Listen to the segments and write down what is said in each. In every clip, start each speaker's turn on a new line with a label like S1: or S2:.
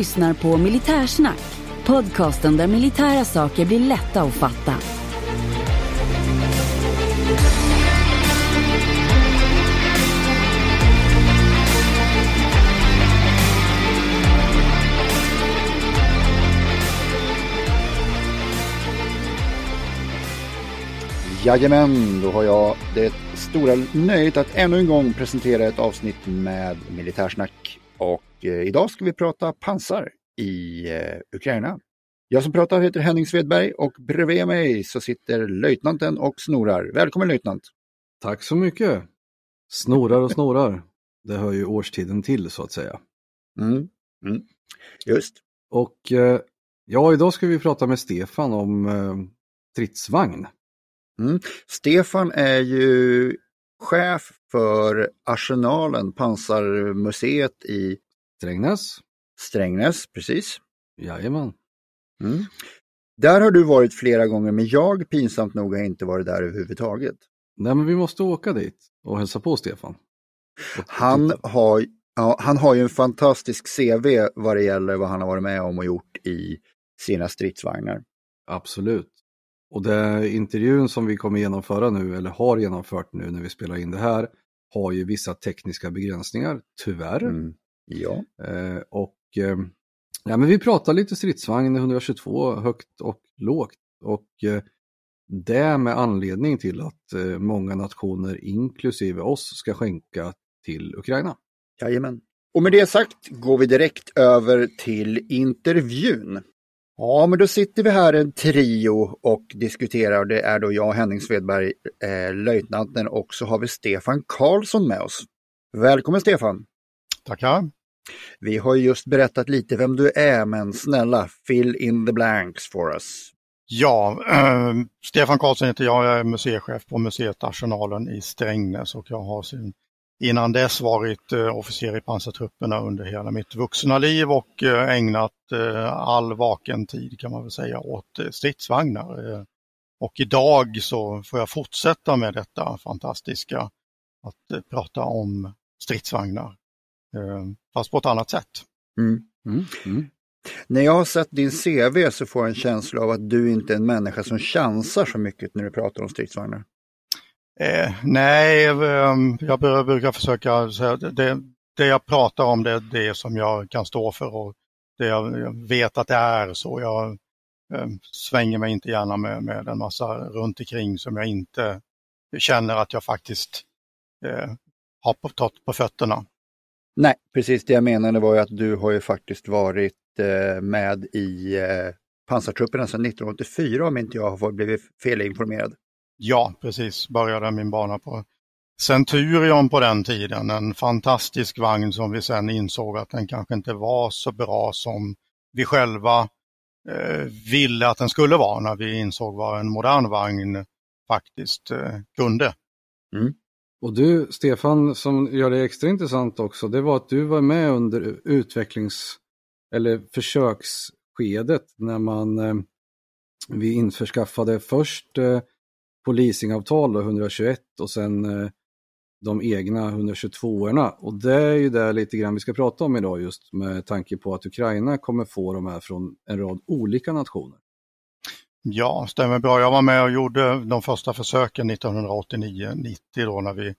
S1: Lyssnar på Militärsnack, podcasten där militära saker blir lätta att fatta.
S2: Jajamän, då har jag det stora nöjet att ännu en gång presentera ett avsnitt med Militärsnack. Och eh, idag ska vi prata pansar i eh, Ukraina. Jag som pratar heter Henning Svedberg och bredvid mig så sitter löjtnanten och snorar. Välkommen löjtnant!
S3: Tack så mycket! Snorar och snorar. Det hör ju årstiden till så att säga.
S2: Mm. Mm. Just.
S3: Och eh, ja, idag ska vi prata med Stefan om stridsvagn.
S2: Mm. Stefan är ju chef för Arsenalen, pansarmuseet i
S3: Strängnäs.
S2: Strängnäs, precis.
S3: Jajamän.
S2: Mm. Där har du varit flera gånger, men jag pinsamt nog har inte varit där överhuvudtaget.
S3: Nej, men vi måste åka dit och hälsa på Stefan.
S2: Han har, ja, han har ju en fantastisk CV vad det gäller vad han har varit med om och gjort i sina stridsvagnar.
S3: Absolut. Och det intervjun som vi kommer genomföra nu, eller har genomfört nu när vi spelar in det här, har ju vissa tekniska begränsningar, tyvärr.
S2: Mm. Ja.
S3: Eh, och eh, ja, men vi pratar lite stridsvagn 122 högt och lågt. Och eh, det med anledning till att eh, många nationer, inklusive oss, ska skänka till Ukraina.
S2: Jajamän. Och med det sagt går vi direkt över till intervjun. Ja, men då sitter vi här en trio och diskuterar. Det är då jag, Henning Svedberg, eh, löjtnanten och så har vi Stefan Karlsson med oss. Välkommen Stefan!
S4: Tackar.
S2: Vi har ju just berättat lite vem du är, men snälla, fill in the blanks for us.
S4: Ja, eh, Stefan Karlsson heter jag, jag är museichef på museet Arsenalen i Strängnäs och jag har sin, innan dess varit eh, officer i pansartrupperna under hela mitt vuxna liv och eh, ägnat eh, all vaken tid kan man väl säga åt stridsvagnar. Och idag så får jag fortsätta med detta fantastiska att prata om stridsvagnar. Fast på ett annat sätt.
S2: Mm.
S3: Mm, mm.
S2: När jag har sett din CV så får jag en känsla av att du inte är en människa som chansar så mycket när du pratar om stridsvagnar.
S4: Eh, nej, ehm, jag brukar försöka säga att det, det jag pratar om det är det som jag kan stå för och det jag vet att det är så. Jag eh, svänger mig inte gärna med, med en massa runt omkring som jag inte känner att jag faktiskt eh, har på, tagit på fötterna.
S2: Nej, precis det jag menade var ju att du har ju faktiskt varit eh, med i eh, pansartrupperna sedan 1984 om inte jag har blivit felinformerad.
S4: Ja, precis. Började min bana på Centurion på den tiden. En fantastisk vagn som vi sen insåg att den kanske inte var så bra som vi själva eh, ville att den skulle vara när vi insåg vad en modern vagn faktiskt eh, kunde.
S3: Och du, Stefan, som gör det extra intressant också, det var att du var med under utvecklings eller försöksskedet när man eh, vi införskaffade först eh, på leasingavtal då, 121 och sen eh, de egna 122orna. Och det är ju det lite grann vi ska prata om idag just med tanke på att Ukraina kommer få de här från en rad olika nationer.
S4: Ja, stämmer bra. Jag var med och gjorde de första försöken 1989-90 då när vi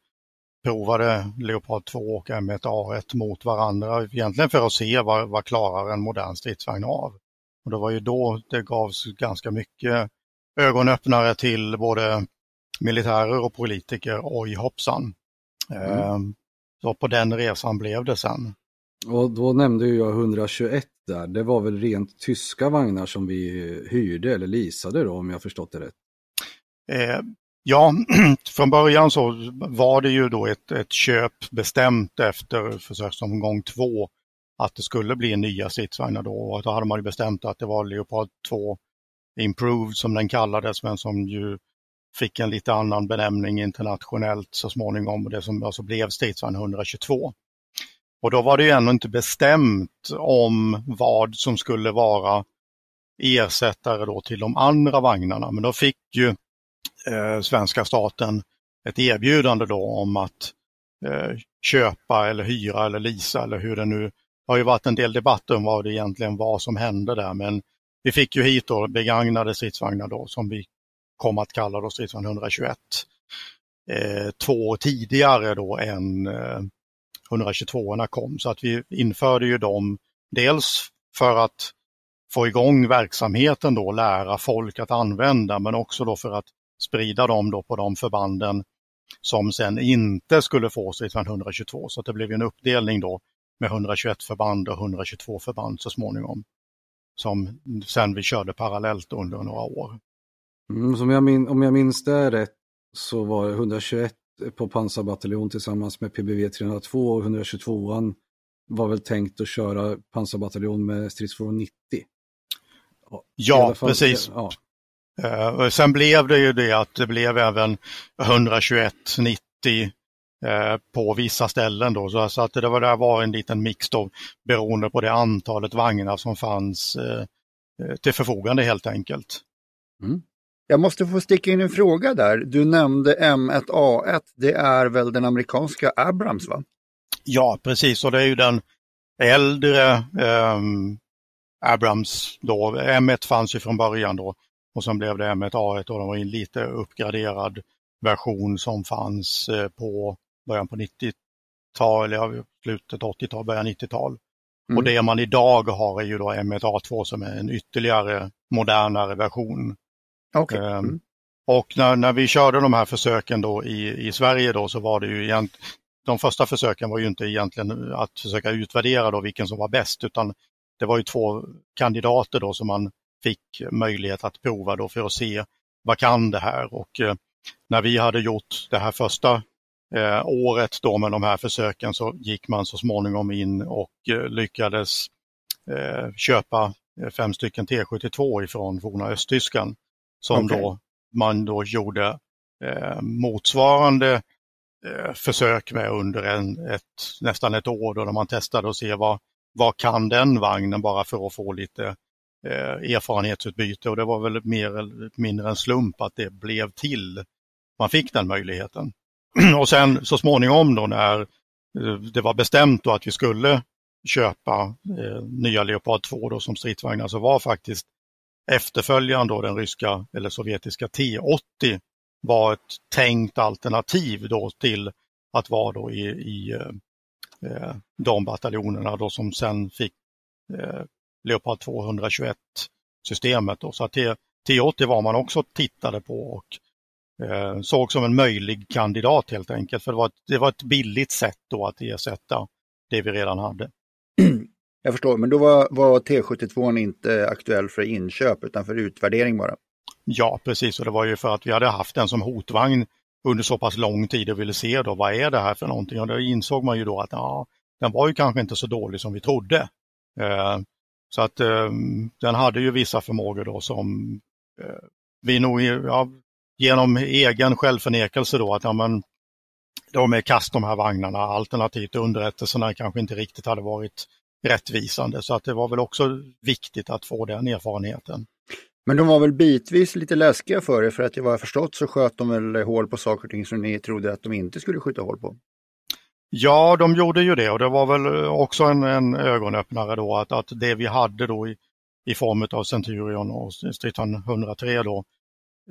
S4: provade Leopard 2 och M1A1 mot varandra. Egentligen för att se vad, vad klarar en modern stridsvagn av. Och det var ju då det gavs ganska mycket ögonöppnare till både militärer och politiker. Oj hoppsan. Mm. Så på den resan blev det sen.
S3: Och då nämnde jag 121 där. Det var väl rent tyska vagnar som vi hyrde eller leasade då om jag förstått det rätt?
S4: Eh, ja, från början så var det ju då ett, ett köp bestämt efter försöksomgång två att det skulle bli nya stridsvagnar då. Och då hade man ju bestämt att det var Leopard 2 Improved som den kallades, men som ju fick en lite annan benämning internationellt så småningom, och det som alltså blev stridsvagn 122. Och då var det ju ännu inte bestämt om vad som skulle vara ersättare då till de andra vagnarna, men då fick ju eh, svenska staten ett erbjudande då om att eh, köpa eller hyra eller lisa eller hur det nu det har ju varit en del debatt om vad det egentligen var som hände där, men vi fick ju hit då begagnade stridsvagnar då som vi kom att kalla då stridsvagn 121. Eh, två år tidigare då än eh, 122 kom. Så att vi införde ju dem dels för att få igång verksamheten då, lära folk att använda, men också då för att sprida dem då på de förbanden som sen inte skulle få stridsvagn 122. Så det blev en uppdelning då med 121 förband och 122 förband så småningom. Som sen vi körde parallellt under några år.
S3: Mm, som jag min, om jag minns det rätt så var det 121 på pansarbataljon tillsammans med PBV 302 och 122an var väl tänkt att köra pansarbataljon med stridsfordon 90.
S4: Ja, fall, precis. Ja. Uh, sen blev det ju det att det blev även 121, 90 uh, på vissa ställen då. Så, så att det var, det var en liten mix då beroende på det antalet vagnar som fanns uh, till förfogande helt enkelt.
S2: Mm. Jag måste få sticka in en fråga där. Du nämnde M1A1, det är väl den amerikanska Abrams va?
S4: Ja, precis, och det är ju den äldre eh, Abrams då. M1 fanns ju från början då och sen blev det M1A1 och det var en lite uppgraderad version som fanns eh, på början på 90-tal, ja, slutet 80-tal, början 90-tal. Mm. Och det man idag har är ju då M1A2 som är en ytterligare modernare version.
S2: Okay. Ehm, mm.
S4: Och när, när vi körde de här försöken då i, i Sverige då så var det ju egent, de första försöken var ju inte egentligen att försöka utvärdera då vilken som var bäst utan det var ju två kandidater då som man fick möjlighet att prova då för att se vad kan det här och eh, när vi hade gjort det här första eh, året då med de här försöken så gick man så småningom in och eh, lyckades eh, köpa fem stycken T72 ifrån forna Östtyskland som okay. då man då gjorde eh, motsvarande eh, försök med under en, ett, nästan ett år då man testade och se vad, vad kan den vagnen bara för att få lite eh, erfarenhetsutbyte och det var väl mer eller mindre en slump att det blev till. Man fick den möjligheten. och sen så småningom då när eh, det var bestämt då att vi skulle köpa eh, nya Leopard 2 då som stridsvagnar så var faktiskt efterföljaren då, den ryska eller sovjetiska T80 var ett tänkt alternativ då till att vara då i, i eh, eh de bataljonerna då som sen fick eh, Leopard 221 systemet. Då. Så att T, T80 var man också tittade på och eh, såg som en möjlig kandidat helt enkelt. För det var, ett, det var ett billigt sätt då att ersätta det vi redan hade.
S2: Jag förstår, men då var, var T72 inte aktuell för inköp utan för utvärdering bara?
S4: Ja, precis. Och det var ju för att vi hade haft den som hotvagn under så pass lång tid och ville se då vad är det här för någonting. Och då insåg man ju då att ja, den var ju kanske inte så dålig som vi trodde. Eh, så att eh, den hade ju vissa förmågor då som eh, vi nog ja, genom egen självförnekelse då att ja, men, de är kast de här vagnarna alternativt underrättelserna kanske inte riktigt hade varit rättvisande. Så att det var väl också viktigt att få den erfarenheten.
S2: Men de var väl bitvis lite läskiga för er för att vad jag förstått så sköt de väl hål på saker och ting som ni trodde att de inte skulle skjuta hål på?
S4: Ja, de gjorde ju det och det var väl också en, en ögonöppnare då att, att det vi hade då i, i form av Centurion och Stridsvagn 103 då,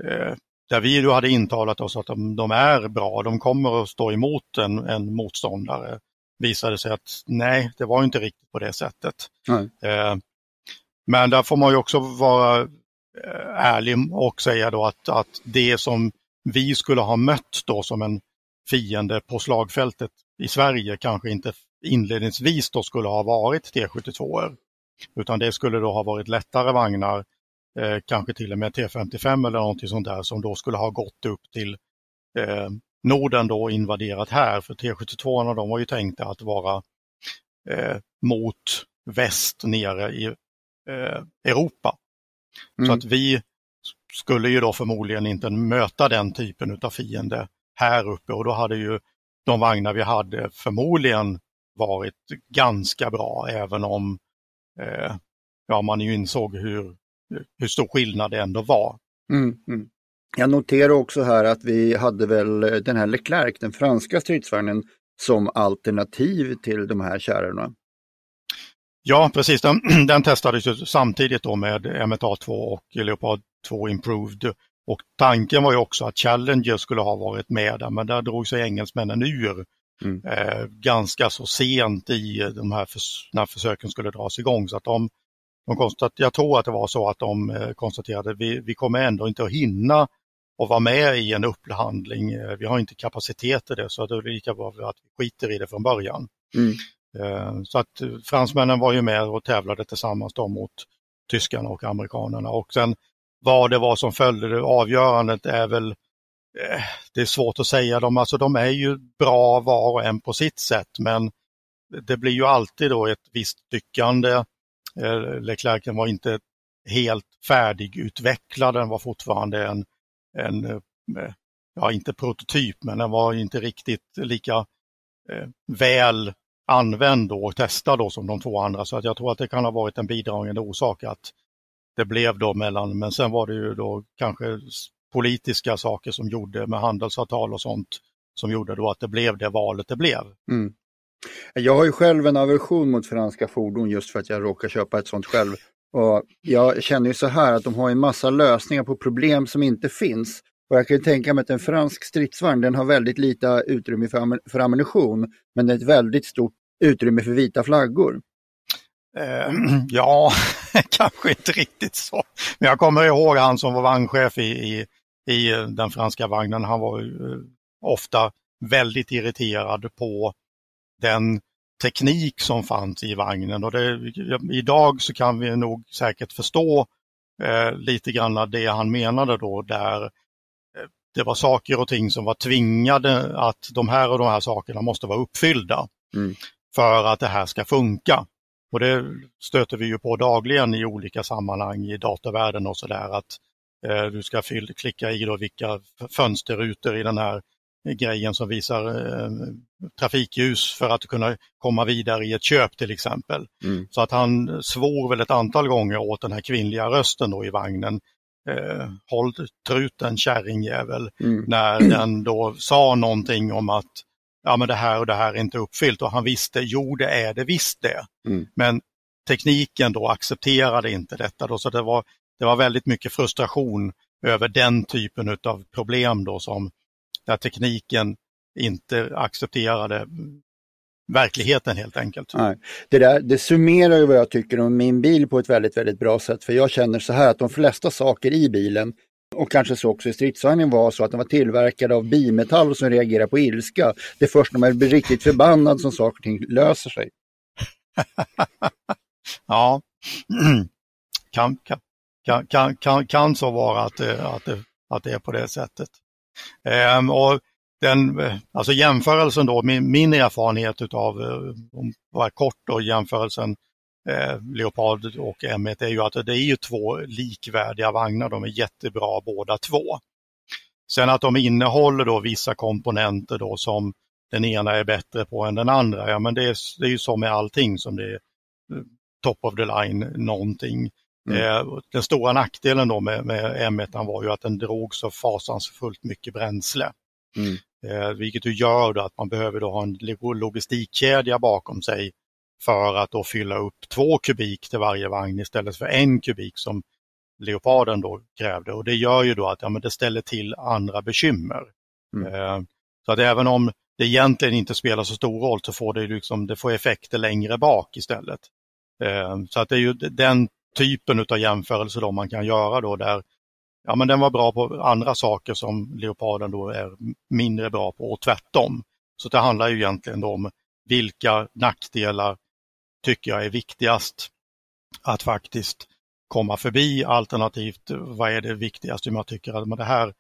S4: eh, där vi då hade intalat oss att de, de, är bra, de kommer att stå emot en, en motståndare visade sig att nej, det var inte riktigt på det sättet. Eh, men där får man ju också vara ärlig och säga då att, att det som vi skulle ha mött då som en fiende på slagfältet i Sverige kanske inte inledningsvis då skulle ha varit T72. Utan det skulle då ha varit lättare vagnar, eh, kanske till och med T55 eller någonting sånt där som då skulle ha gått upp till eh, Norden då och invaderat här. För T72 de var ju tänkta att vara eh, mot väst nere i eh, Europa. Mm. Så att vi skulle ju då förmodligen inte möta den typen av fiende här uppe och då hade ju de vagnar vi hade förmodligen varit ganska bra även om eh, ja, man ju insåg hur, hur stor skillnad det ändå var.
S2: Mm, mm. Jag noterar också här att vi hade väl den här Leclerc, den franska stridsvagnen, som alternativ till de här kärrorna.
S4: Ja, precis. Den, den testades samtidigt då med MTA2 och Leopard 2 Improved. Och tanken var ju också att Challenger skulle ha varit med där, men där drog sig engelsmännen ur mm. eh, ganska så sent i de här förs när försöken skulle dras igång. Så att de, de konstat, jag tror att det var så att de eh, konstaterade att vi, vi kommer ändå inte att hinna och vara med i en upphandling. Eh, vi har inte kapacitet till det så det är lika bra att vi skiter i det från början. Mm. Eh, så att fransmännen var ju med och tävlade tillsammans då mot tyskarna och amerikanerna. Och sen vad det var som följde det avgörandet är väl det är svårt att säga. De, alltså, de är ju bra var och en på sitt sätt men det blir ju alltid då ett visst tyckande. Eh, Leclerc var inte helt färdigutvecklad, den var fortfarande en en, eh, ja inte prototyp, men den var inte riktigt lika eh, väl använd och testad då som de två andra. Så att jag tror att det kan ha varit en bidragande orsak att det blev då mellan, men sen var det ju då kanske politiska saker som gjorde med handelsavtal och sånt som gjorde då att det blev det valet det blev. Mm.
S2: Jag har ju själv en aversion mot franska fordon just för att jag råkar köpa ett sånt själv. Och jag känner ju så här att de har en massa lösningar på problem som inte finns. Och jag kan tänka mig att en fransk stridsvagn den har väldigt lite utrymme för, för ammunition, men det är ett väldigt stort utrymme för vita flaggor.
S4: Eh, ja, kanske inte riktigt så. Men jag kommer ihåg han som var vagnchef i, i, i eh, den franska vagnen. Han var eh, ofta väldigt irriterad på den teknik som fanns i vagnen. Och det, idag så kan vi nog säkert förstå eh, lite grann det han menade då där eh, det var saker och ting som var tvingade att de här och de här sakerna måste vara uppfyllda mm. för att det här ska funka. Och det stöter vi ju på dagligen i olika sammanhang i datavärlden och sådär att eh, du ska fyll, klicka i då vilka fönsterrutor i den här grejen som visar eh, trafikljus för att kunna komma vidare i ett köp till exempel. Mm. Så att han svor väl ett antal gånger åt den här kvinnliga rösten då i vagnen. Eh, Håll truten kärringjävel, mm. när den då sa någonting om att ja men det här och det här är inte uppfyllt och han visste, jo det är det visst det. Mm. Men tekniken då accepterade inte detta då, så det var, det var väldigt mycket frustration över den typen av problem då som där tekniken inte accepterade verkligheten helt enkelt.
S2: Nej. Det, där, det summerar ju vad jag tycker om min bil på ett väldigt, väldigt bra sätt. För jag känner så här att de flesta saker i bilen och kanske så också i stridsvagnen var så att den var tillverkade av bimetall som reagerar på ilska. Det är först när man blir riktigt förbannad som saker och ting löser sig.
S4: ja, kan, kan, kan, kan, kan så vara att det, att, att det är på det sättet. Ehm, och den, alltså jämförelsen då, min, min erfarenhet utav, eh, om bara kort då, jämförelsen eh, Leopard och M1 är ju att det är ju två likvärdiga vagnar, de är jättebra båda två. Sen att de innehåller då vissa komponenter då som den ena är bättre på än den andra, ja men det är, det är ju så med allting som det är eh, top of the line någonting. Mm. Eh, den stora nackdelen då med, med M1 var ju att den drog så fasansfullt mycket bränsle. Mm. Eh, vilket ju gör att man behöver då ha en logistikkedja bakom sig för att då fylla upp två kubik till varje vagn istället för en kubik som Leoparden då krävde. Och det gör ju då att ja, men det ställer till andra bekymmer. Mm. Eh, så att även om det egentligen inte spelar så stor roll så får det, liksom, det får effekter längre bak istället. Så att det är ju den typen av jämförelse då man kan göra då där ja, men den var bra på andra saker som leoparden då är mindre bra på och tvärtom. Så det handlar ju egentligen om vilka nackdelar tycker jag är viktigast att faktiskt komma förbi alternativt vad är det viktigaste om jag tycker att det här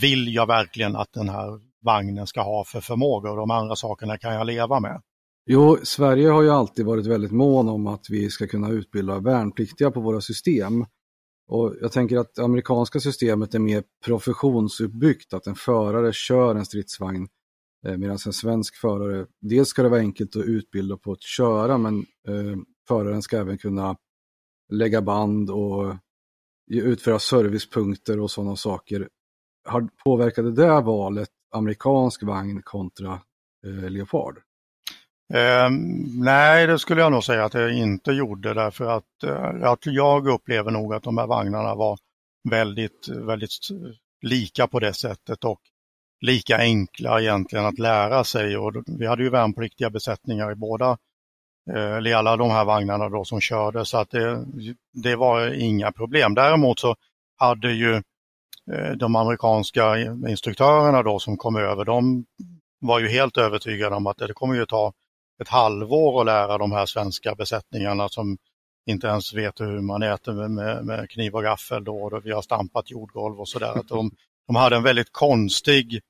S4: vill jag verkligen att den här vagnen ska ha för förmåga och de andra sakerna kan jag leva med.
S3: Jo, Sverige har ju alltid varit väldigt mån om att vi ska kunna utbilda värnpliktiga på våra system. Och jag tänker att det amerikanska systemet är mer professionsuppbyggt, att en förare kör en stridsvagn eh, medan en svensk förare, dels ska det vara enkelt att utbilda på att köra, men eh, föraren ska även kunna lägga band och utföra servicepunkter och sådana saker. Har påverkade det valet amerikansk vagn kontra eh, Leopard?
S4: Eh, nej, det skulle jag nog säga att jag inte gjorde därför att, eh, att jag upplever nog att de här vagnarna var väldigt, väldigt lika på det sättet och lika enkla egentligen att lära sig. Och vi hade ju värnpliktiga besättningar i båda, eh, eller i alla de här vagnarna då som körde så att det, det var inga problem. Däremot så hade ju eh, de amerikanska instruktörerna då som kom över, de var ju helt övertygade om att det kommer ju ta ett halvår att lära de här svenska besättningarna som inte ens vet hur man äter med, med, med kniv och gaffel då, och vi har stampat jordgolv och sådär. De, de hade en väldigt konstig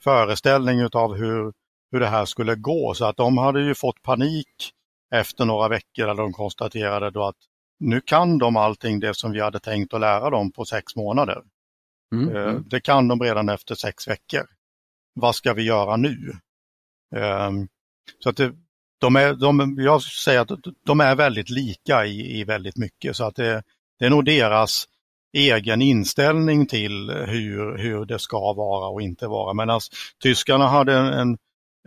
S4: föreställning av hur, hur det här skulle gå så att de hade ju fått panik efter några veckor där de konstaterade då att nu kan de allting det som vi hade tänkt att lära dem på sex månader. Mm. Eh, mm. Det kan de redan efter sex veckor. Vad ska vi göra nu? Ehm, så att det, de är, de, jag säger att de är väldigt lika i, i väldigt mycket så att det, det är nog deras egen inställning till hur, hur det ska vara och inte vara. Medan alltså, tyskarna hade en,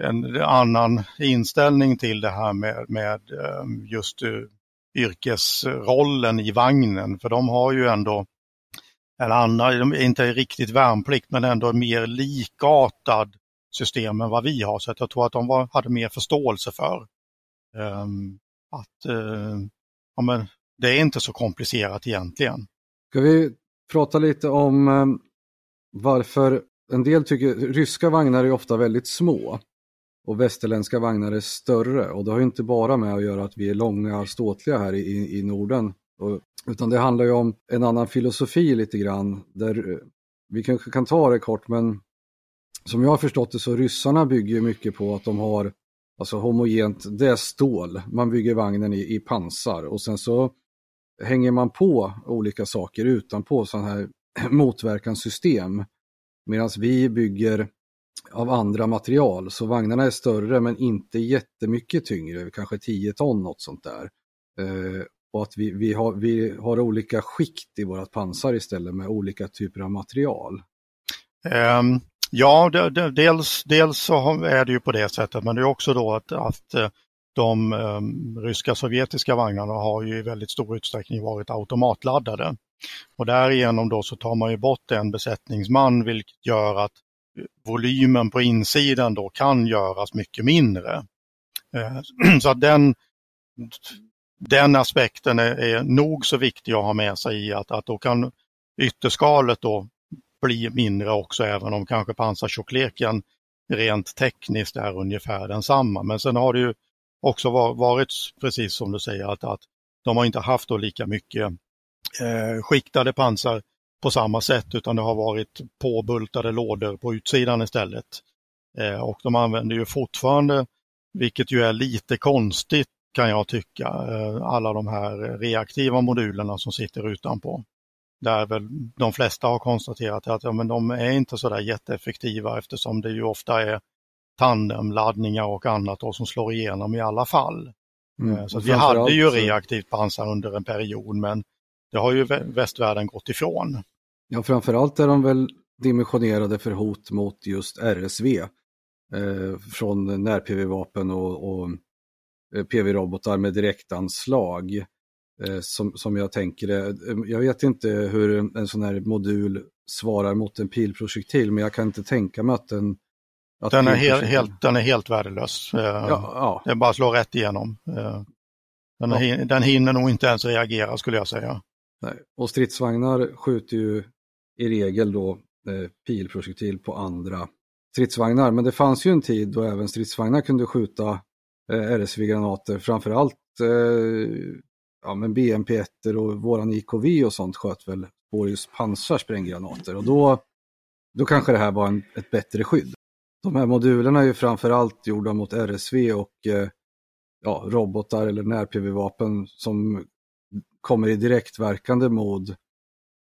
S4: en annan inställning till det här med, med ehm, just eh, yrkesrollen i vagnen. För de har ju ändå en annan, inte riktigt värnplikt, men ändå mer likartad system än vad vi har. Så jag tror att de var, hade mer förståelse för um, att uh, ja, men det är inte så komplicerat egentligen.
S3: Ska vi prata lite om um, varför en del tycker ryska vagnar är ofta väldigt små och västerländska vagnar är större och det har inte bara med att göra att vi är långa och ståtliga här i, i Norden och, utan det handlar ju om en annan filosofi lite grann där eh, vi kanske kan ta det kort men som jag har förstått det så ryssarna bygger mycket på att de har alltså homogent, det är stål, man bygger vagnen i, i pansar och sen så hänger man på olika saker utanpå sådana här motverkanssystem. Medan vi bygger av andra material, så vagnarna är större men inte jättemycket tyngre, kanske 10 ton något sånt där. Eh, och att vi, vi, har, vi har olika skikt i vårt pansar istället med olika typer av material.
S4: Um, Ja, det, det, dels, dels så är det ju på det sättet, men det är också då att, att eh, de um, ryska sovjetiska vagnarna har ju i väldigt stor utsträckning varit automatladdade. Och därigenom då så tar man ju bort en besättningsman vilket gör att eh, volymen på insidan då kan göras mycket mindre. Eh, så att den, den aspekten är, är nog så viktig att ha med sig i att, att då kan ytterskalet då bli mindre också även om kanske pansartjockleken rent tekniskt är ungefär densamma. Men sen har det ju också varit precis som du säger att, att de har inte haft då lika mycket eh, skiktade pansar på samma sätt utan det har varit påbultade lådor på utsidan istället. Eh, och de använder ju fortfarande, vilket ju är lite konstigt kan jag tycka, eh, alla de här reaktiva modulerna som sitter utanpå där väl de flesta har konstaterat att ja, men de är inte så där jätteeffektiva eftersom det ju ofta är tandemladdningar och annat då som slår igenom i alla fall. Mm. Eh, så vi hade ju reaktivt pansar under en period men det har ju västvärlden gått ifrån.
S3: Ja, framförallt är de väl dimensionerade för hot mot just RSV eh, från när-PV-vapen och, och eh, PV-robotar med direktanslag. Eh, som, som jag tänker det. Eh, jag vet inte hur en sån här modul svarar mot en pilprojektil, men jag kan inte tänka mig att den...
S4: Att den, är helt, helt, den är helt värdelös. Eh, ja, ja. Den bara slår rätt igenom. Den, ja. den hinner nog inte ens reagera skulle jag säga.
S3: Nej. Och stridsvagnar skjuter ju i regel då eh, pilprojektil på andra stridsvagnar. Men det fanns ju en tid då även stridsvagnar kunde skjuta eh, RSV-granater, framförallt eh, ja, men BMP-1 och våran IKV och sånt sköt väl Boris pansarspränggranater och då, då kanske det här var en, ett bättre skydd. De här modulerna är ju framförallt gjorda mot RSV och eh, ja, robotar eller när-PV-vapen som kommer i direktverkande mod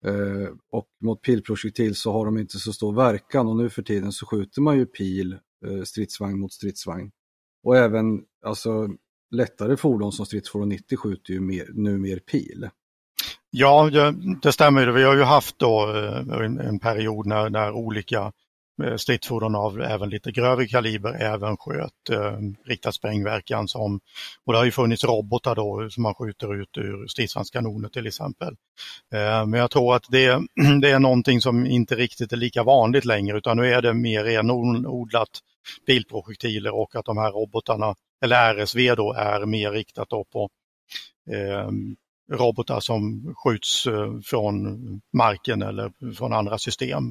S3: eh, och mot pilprojektil så har de inte så stor verkan och nu för tiden så skjuter man ju pil eh, stridsvagn mot stridsvagn. Och även alltså, lättare fordon som stridsfordon 90 skjuter ju mer, nu mer pil.
S4: Ja, det stämmer. Vi har ju haft då eh, en, en period när, när olika eh, stridsfordon av även lite grövre kaliber även sköt eh, riktad sprängverkan som, och det har ju funnits robotar då som man skjuter ut ur stridsvagnskanoner till exempel. Eh, men jag tror att det, det är någonting som inte riktigt är lika vanligt längre utan nu är det mer renodlat bilprojektiler och att de här robotarna, eller RSV då, är mer riktat då på eh, robotar som skjuts eh, från marken eller från andra system.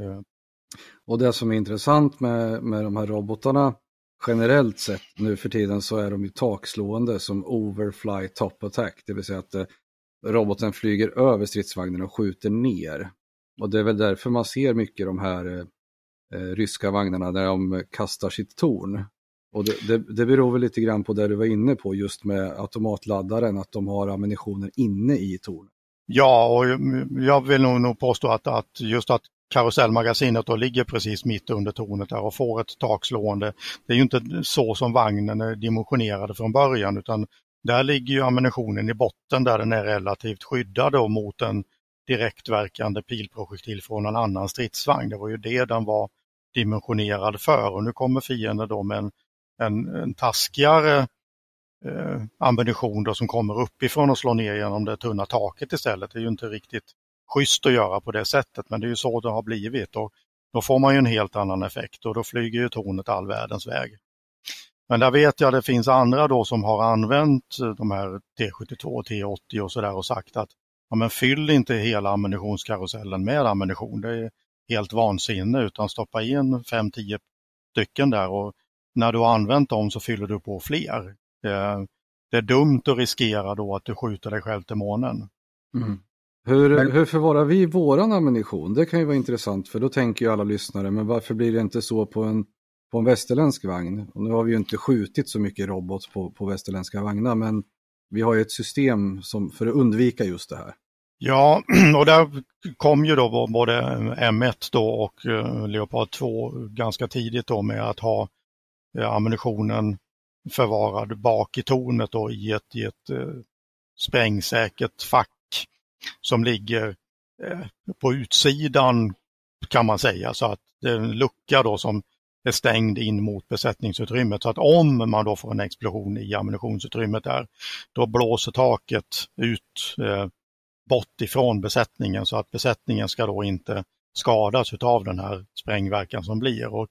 S3: Eh. Och det som är intressant med, med de här robotarna generellt sett nu för tiden så är de ju takslående som overfly top attack, det vill säga att eh, roboten flyger över stridsvagnen och skjuter ner. Och det är väl därför man ser mycket de här eh, eh ryska vagnarna där de kastar sitt torn. Och det, det, det beror väl lite grann på det du var inne på just med automatladdaren, att de har ammunitionen inne i tornet.
S4: Ja, och jag vill nog, nog påstå att, att just att karusellmagasinet då ligger precis mitt under tornet där och får ett takslående. Det är ju inte så som vagnen är dimensionerad från början utan där ligger ju ammunitionen i botten där den är relativt skyddad då mot en direktverkande pilprojektil från en annan stridsvagn. Det var ju det den var dimensionerad för och nu kommer fienden då med en en, en taskigare eh, ammunition då som kommer uppifrån och slår ner genom det tunna taket istället. Det är ju inte riktigt schysst att göra på det sättet men det är ju så det har blivit och då får man ju en helt annan effekt och då flyger ju tornet all världens väg. Men där vet jag att det finns andra då som har använt eh, de här T72 T80 och sådär och sagt att ja, men fyll inte hela ammunitionskarusellen med ammunition. Det är helt vansinne utan stoppa in 5-10 stycken där och när du har använt dem så fyller du på fler. Det, är dumt att riskera då att du skjuter dig själv till månen.
S3: Mm. Hur, men... hur förvarar vi våran ammunition? Det kan ju vara intressant för då tänker ju alla lyssnare, men varför blir det inte så på en, på en västerländsk vagn? Och nu har vi ju inte skjutit så mycket robot på, på västerländska vagnar, men vi har ju ett system som, för att undvika just det här.
S4: Ja, och där kom ju då både M1 då och eh, Leopard 2 ganska tidigt då med att ha Eh, Eh, ammunitionen förvarad bak i tornet och i ett, i ett eh, sprängsäkert fack som ligger eh, på utsidan kan man säga. Så att det är en lucka då som är stängd in mot besättningsutrymmet. Så att om man då får en explosion i ammunitionsutrymmet där, då blåser taket ut eh, bort ifrån besättningen så att besättningen ska då inte skadas av den här sprängverkan som blir. Och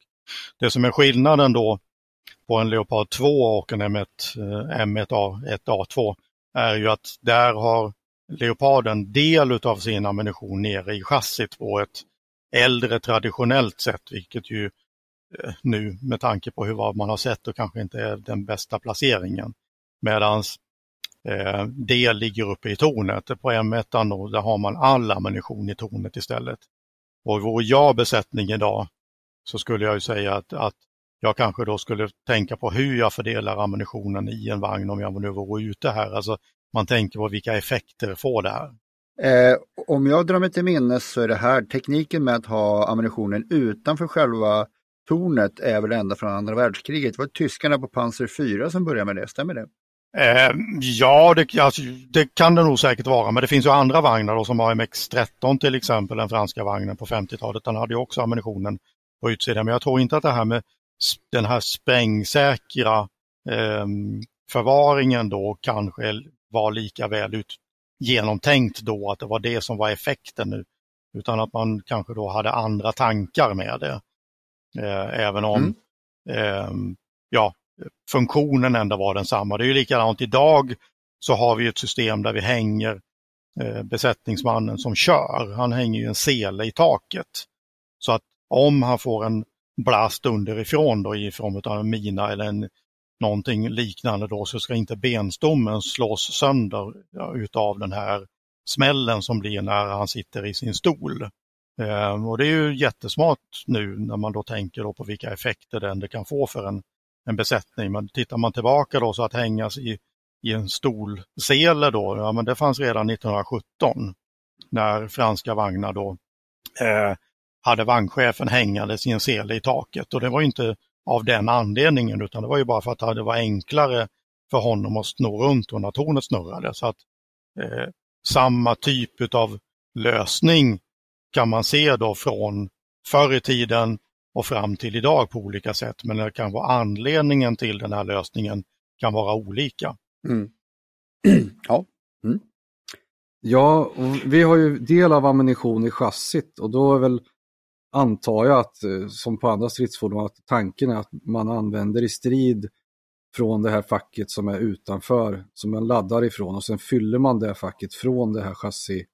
S4: det som är skillnaden då på en Leopard 2 och en M1, M1A, 1A2 är ju att där har Leoparden del av sin ammunition nere i chassit på ett äldre traditionellt sätt, vilket ju eh, nu med tanke på hur vad man har sett och kanske inte är den bästa placeringen. Medan eh, det ligger uppe i tornet. På M1 då, där har man all ammunition i tornet istället. Och vore jag besättning idag så skulle jag ju säga att, att jag kanske då skulle tänka på hur jag fördelar ammunitionen i en vagn om jag nu vore ute här. Alltså man tänker på vilka effekter får det här.
S2: Eh, om jag drar mig till minnes så är det här tekniken med att ha ammunitionen utanför själva tornet är väl ända från andra världskriget. Det var tyskarna på Panzer 4 som började med det, stämmer det?
S4: Eh, ja, det, alltså, det, kan det nog säkert vara, men det finns ju andra vagnar då, som AMX-13 till exempel, den franska vagnen på 50-talet. Den hade ju också ammunitionen på utsidan, men jag tror inte att det här med den här sprängsäkra eh, förvaringen då kanske var lika väl ut, genomtänkt då att det var det som var effekten nu. Utan att man kanske då hade andra tankar med det. Eh, även om mm. eh, ja, funktionen ändå var densamma. Det är ju likadant idag så har vi ett system där vi hänger eh, besättningsmannen som kör. Han hänger ju en sele i taket. Så att om han får en blast underifrån då i form av en mina eller en, någonting liknande då så ska inte benstommen slås sönder utav den här smällen som blir när han sitter i sin stol. Eh, och det är ju jättesmart nu när man då tänker då på vilka effekter den det kan få för en, en besättning. Men tittar man tillbaka då så att hängas i, i en stolsele då, ja men det fanns redan 1917 när franska vagnar då eh, hade vagnchefen hängandes i en sele i taket och det var inte av den anledningen utan det var ju bara för att det var enklare för honom att snurra runt och när tornet snurrade. Så att eh, samma typ av lösning kan man se då från förr i tiden och fram till idag på olika sätt. Men det kan vara anledningen till den här lösningen kan vara olika. Mm.
S3: ja. Mm. Ja, vi har ju del av ammunition i chassit och då är väl antar jag att, eh, som på andra stridsfordon, att tanken är att man använder i strid från det här facket som är utanför, som man laddar ifrån och sen fyller man det facket från det här chassi.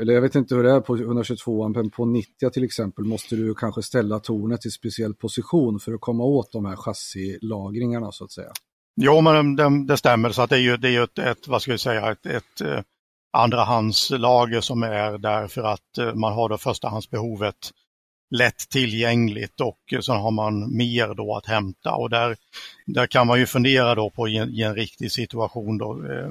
S3: Eller jag vet inte hur det är på 122 men på 90 till exempel måste du kanske ställa tornet i speciell position för att komma åt de här chassilagringarna så att säga.
S4: Jo, men det, det stämmer så att det är ju, det är ett, ett, vad ska vi säga, ett, ett eh, andrahandslager som är där för att eh, man har då förstahandsbehovet lätt tillgängligt och så har man mer då att hämta och där, där kan man ju fundera då på i en, i en riktig situation då. Eh.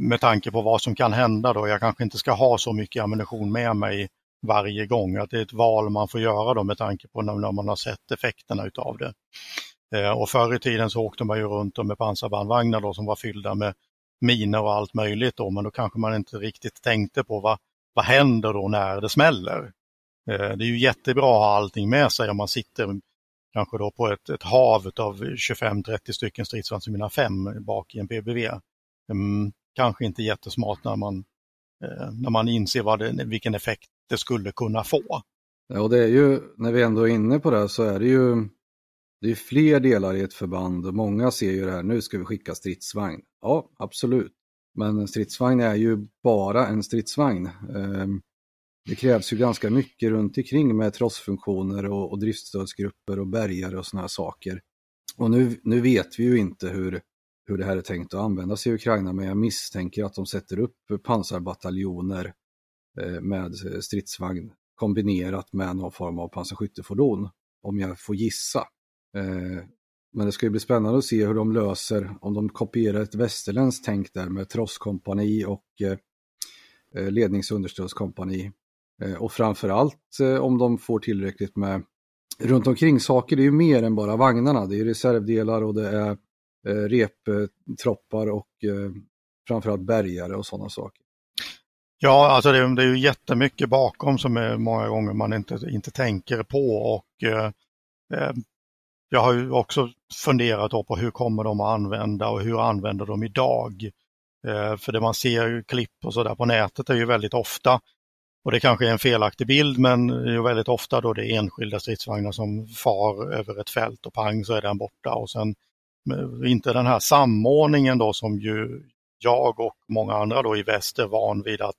S4: Med tanke på vad som kan hända då. Jag kanske inte ska ha så mycket ammunition med mig varje gång. Att det är ett val man får göra då med tanke på när, man har sett effekterna utav det. Eh, och förr i tiden så åkte man ju runt med pansarbandvagnar då som var fyllda med miner och allt möjligt då, men då kanske man inte riktigt tänkte på vad, vad händer då när det smäller. Eh, det är ju jättebra att ha allting med sig om man sitter kanske då på ett, ett hav av 25-30 stycken stridsvagnsmina 5 bak i en PBV. Mm, kanske inte jättesmart när man, eh, när man inser vad det, vilken effekt det skulle kunna få.
S3: Ja, och det är ju, när vi ändå är inne på det så är det ju det är fler delar i ett förband och många ser ju det här, nu ska vi skicka stridsvagn. Ja, absolut. Men en stridsvagn är ju bara en stridsvagn. Ehm, det krävs ju ganska mycket runt omkring med trossfunktioner och, och driftstödsgrupper och bärgare och sådana här saker. Och nu, nu vet vi ju inte hur hur det här är tänkt att användas i Ukraina, men jag misstänker att de sätter upp pansarbataljoner eh, med stridsvagn kombinerat med någon form av pansarskyttefordon, om jag får gissa. Eh, men det ska ju bli spännande att se hur de löser, om de kopierar ett västerländskt tänk där med trosskompani och eh, ledningsunderstödskompani och framförallt om de får tillräckligt med runt omkring saker, det är ju mer än bara vagnarna. Det är reservdelar och det är Eh, reptroppar och eh, framförallt bärgare och sådana saker.
S4: Ja, alltså det, det är ju jättemycket bakom som är många gånger man inte, inte tänker på och eh, eh jag har ju också funderat på hur kommer de att använda och hur använder de idag? Eh, för det man ser klipp och sådär på nätet är ju väldigt ofta, och det kanske är en felaktig bild, men det är ju väldigt ofta då det är enskilda stridsvagnar som far över ett fält och pang så är den borta. Och sen inte den här samordningen då som ju jag och många andra då i väst är van vid att,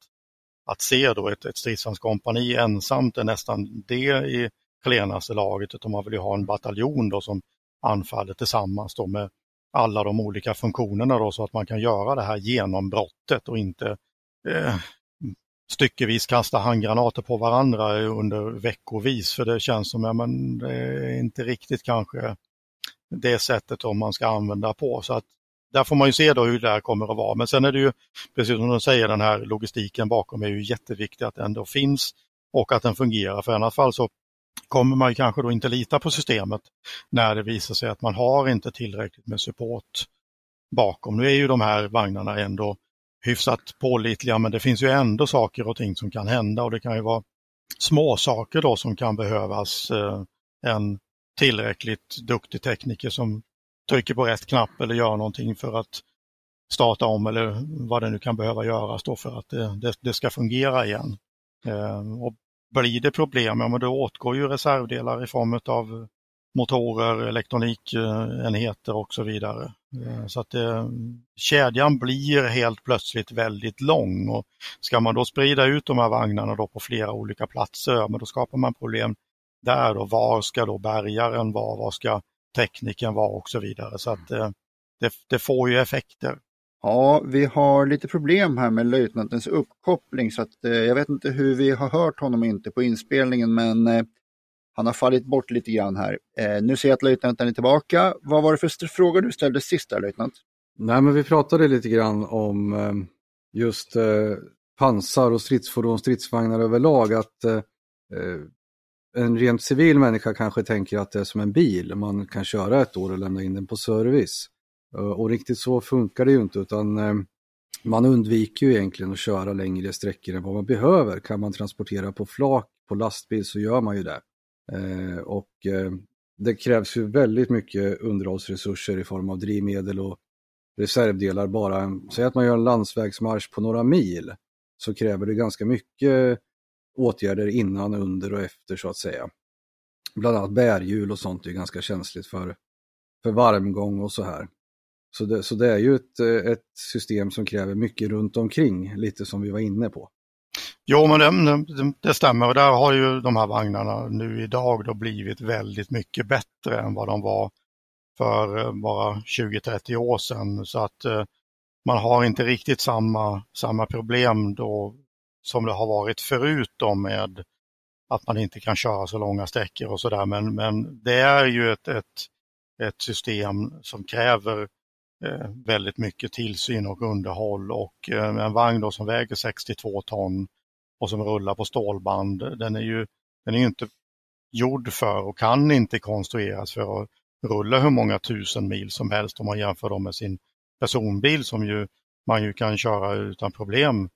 S4: att se då. Ett, ett stridsvagnskompani ensamt är nästan det i klenaste laget, utan man vill ju ha en bataljon då som anfaller tillsammans då med alla de olika funktionerna då så att man kan göra det här genombrottet och inte eh, styckevis kasta handgranater på varandra under veckovis. För det känns som att ja, det är inte riktigt kanske det sättet om man ska använda på. Så att där får man ju se då hur det här kommer att vara. Men sen är det ju, precis som de säger, den här logistiken bakom är ju jätteviktig att den då finns och att den fungerar. För i annat fall så kommer man kanske då inte lita på systemet när det visar sig att man har inte tillräckligt med support bakom. Nu är ju de här vagnarna ändå hyfsat pålitliga men det finns ju ändå saker och ting som kan hända och det kan ju vara små saker då som kan behövas eh, en tillräckligt duktig tekniker som trycker på rätt knapp eller gör någonting för att starta om eller vad det nu kan behöva göras då för att det, det, det ska fungera igen. Eh, och blir det problem, ja men då åtgår ju reservdelar i form av motorer, elektronikenheter och så vidare. Eh, så att det, kedjan blir helt plötsligt väldigt lång och ska man då sprida ut de här vagnarna då på flera olika platser, ja, men då skapar man problem där då. Var ska då bärgaren vara? Var ska tekniken vara och så vidare. Så att eh, det, det får ju effekter.
S2: Ja, vi har lite problem här med löjtnantens uppkoppling så att eh, jag vet inte hur vi har hört honom inte på inspelningen men eh, han har fallit bort lite grann här. Eh, nu ser jag att löjtnanten är tillbaka. Vad var det för fråga du ställde sist där löjtnant?
S3: Nej men vi pratade lite grann om eh, just eh, pansar och stridsfordon, stridsvagnar överlag. Att eh, en rent civil människa kanske tänker att det är som en bil, man kan köra ett år och lämna in den på service. Eh, och riktigt så funkar det ju inte utan eh, man undviker ju egentligen att köra längre sträckor än vad man behöver. Kan man transportera på flak på lastbil så gör man ju det. Eh, och det krävs ju väldigt mycket underhållsresurser i form av drivmedel och reservdelar bara. Säg att man gör en landsvägsmarsch på några mil så kräver det ganska mycket åtgärder innan, under och efter så att säga. Bland annat bärhjul och sånt är ganska känsligt för, för varmgång och så här. Så det, så det är ju ett, ett system som kräver mycket runt omkring, lite som vi var inne på.
S4: Jo, men det, det, det stämmer och där har ju de här vagnarna nu idag då blivit väldigt mycket bättre än vad de var för eh, bara 20-30 år sedan. Så att eh, man har inte riktigt samma, samma problem då som det har varit förut då med att man inte kan köra så långa sträckor och sådär. Men, men det är ju ett, ett, ett system som kräver eh, väldigt mycket tillsyn och underhåll och eh, en vagn då som väger 62 ton och som rullar på stålband, den är ju, den är ju inte gjord för och kan inte konstrueras för att rulla hur många tusen mil som helst om man jämför dem med sin personbil som ju man ju kan köra utan problem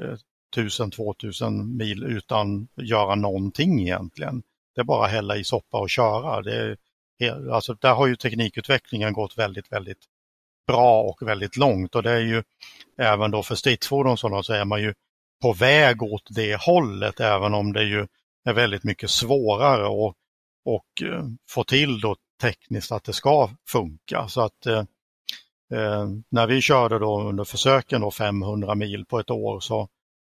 S4: eh, 1000-2000 mil utan göra någonting egentligen. Det är bara att hälla i soppa och köra. Det är, alltså, där har ju teknikutvecklingen gått väldigt, väldigt bra och väldigt långt och det är ju även då för stridsfordon så är man ju på väg åt det hållet även om det ju är väldigt mycket svårare att och eh, få till då tekniskt att det ska funka. Så att eh, eh när vi körde då under försöken då 500 mil på ett år så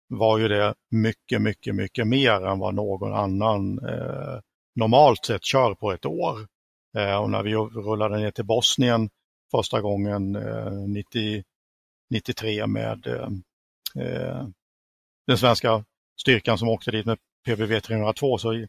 S4: var ju det mycket, mycket, mycket mer än vad någon annan eh, normalt sett kör på ett år. Eh, och när vi rullade ner till Bosnien första gången eh, 90, 93 med eh, eh, den svenska styrkan som åkte dit med PBV 302 så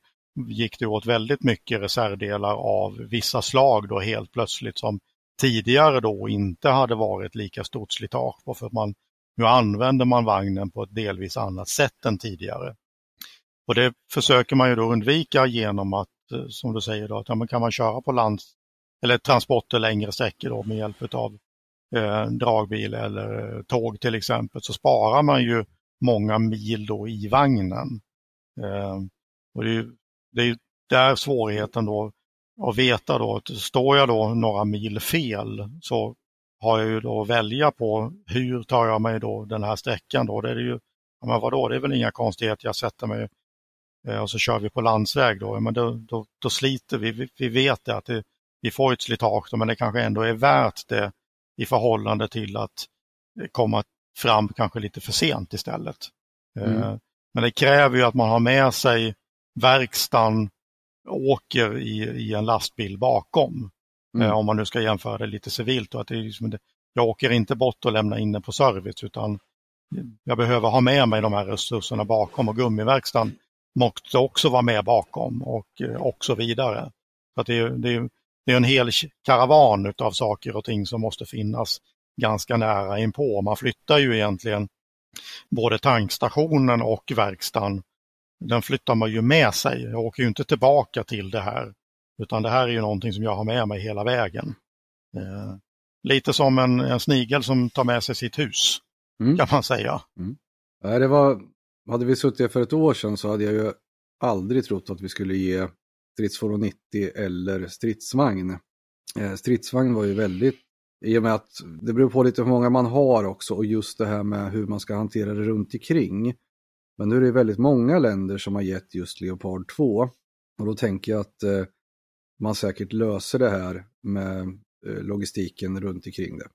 S4: gick det åt väldigt mycket reservdelar av vissa slag då helt plötsligt som tidigare då inte hade varit lika stort slitage på för att man nu använder man vagnen på ett delvis annat sätt än tidigare. Och det försöker man ju då undvika genom att, eh, som du säger, då, att ja, kan man köra på land eller transporter längre sträckor då, med hjälp av eh, dragbil eller eh, tåg till exempel, så sparar man ju många mil då i vagnen. Eh, och det är, det är där svårigheten då att veta då att står jag då några mil fel så har jag ju då att välja på hur tar jag mig då den här sträckan då. Det är ju, ja, men vadå, det är väl inga konstigheter, jag sätter mig eh, och så kör vi på landsväg då, men då, då, då sliter vi. vi. Vi vet det att det, vi får ett slitage då, men det kanske ändå är värt det i förhållande till att komma fram kanske lite för sent istället. Mm. Eh, men det kräver ju att man har med sig verkstaden åker i, i en lastbil bakom. Mm. Eh, om man nu ska jämföra det lite civilt. Och att det är liksom, jag åker inte bort och lämnar in den på service utan jag behöver ha med mig de här resurserna bakom och gummiverkstan måste också vara med bakom och, eh, och så vidare. Så att det, är, det, är, det är en hel karavan av saker och ting som måste finnas ganska nära inpå. Man flyttar ju egentligen både tankstationen och verkstaden. Den flyttar man ju med sig. Jag åker ju inte tillbaka till det här. Utan det här är ju någonting som jag har med mig hela vägen. Eh, lite som en, en, snigel som tar med sig sitt hus, mm. kan man säga.
S3: Mm. det var, hade vi suttit för ett år sedan så hade jag ju aldrig trott att vi skulle ge stridsfordon 90 eller stridsvagn. Eh, stridsvagn var ju väldigt, i och med att det beror på lite hur många man har också och just det här med hur man ska hantera det runt omkring. Men nu är det väldigt många länder som har gett just Leopard 2. Och då tänker jag att eh, man säkert löser det här med eh, logistiken runt omkring det.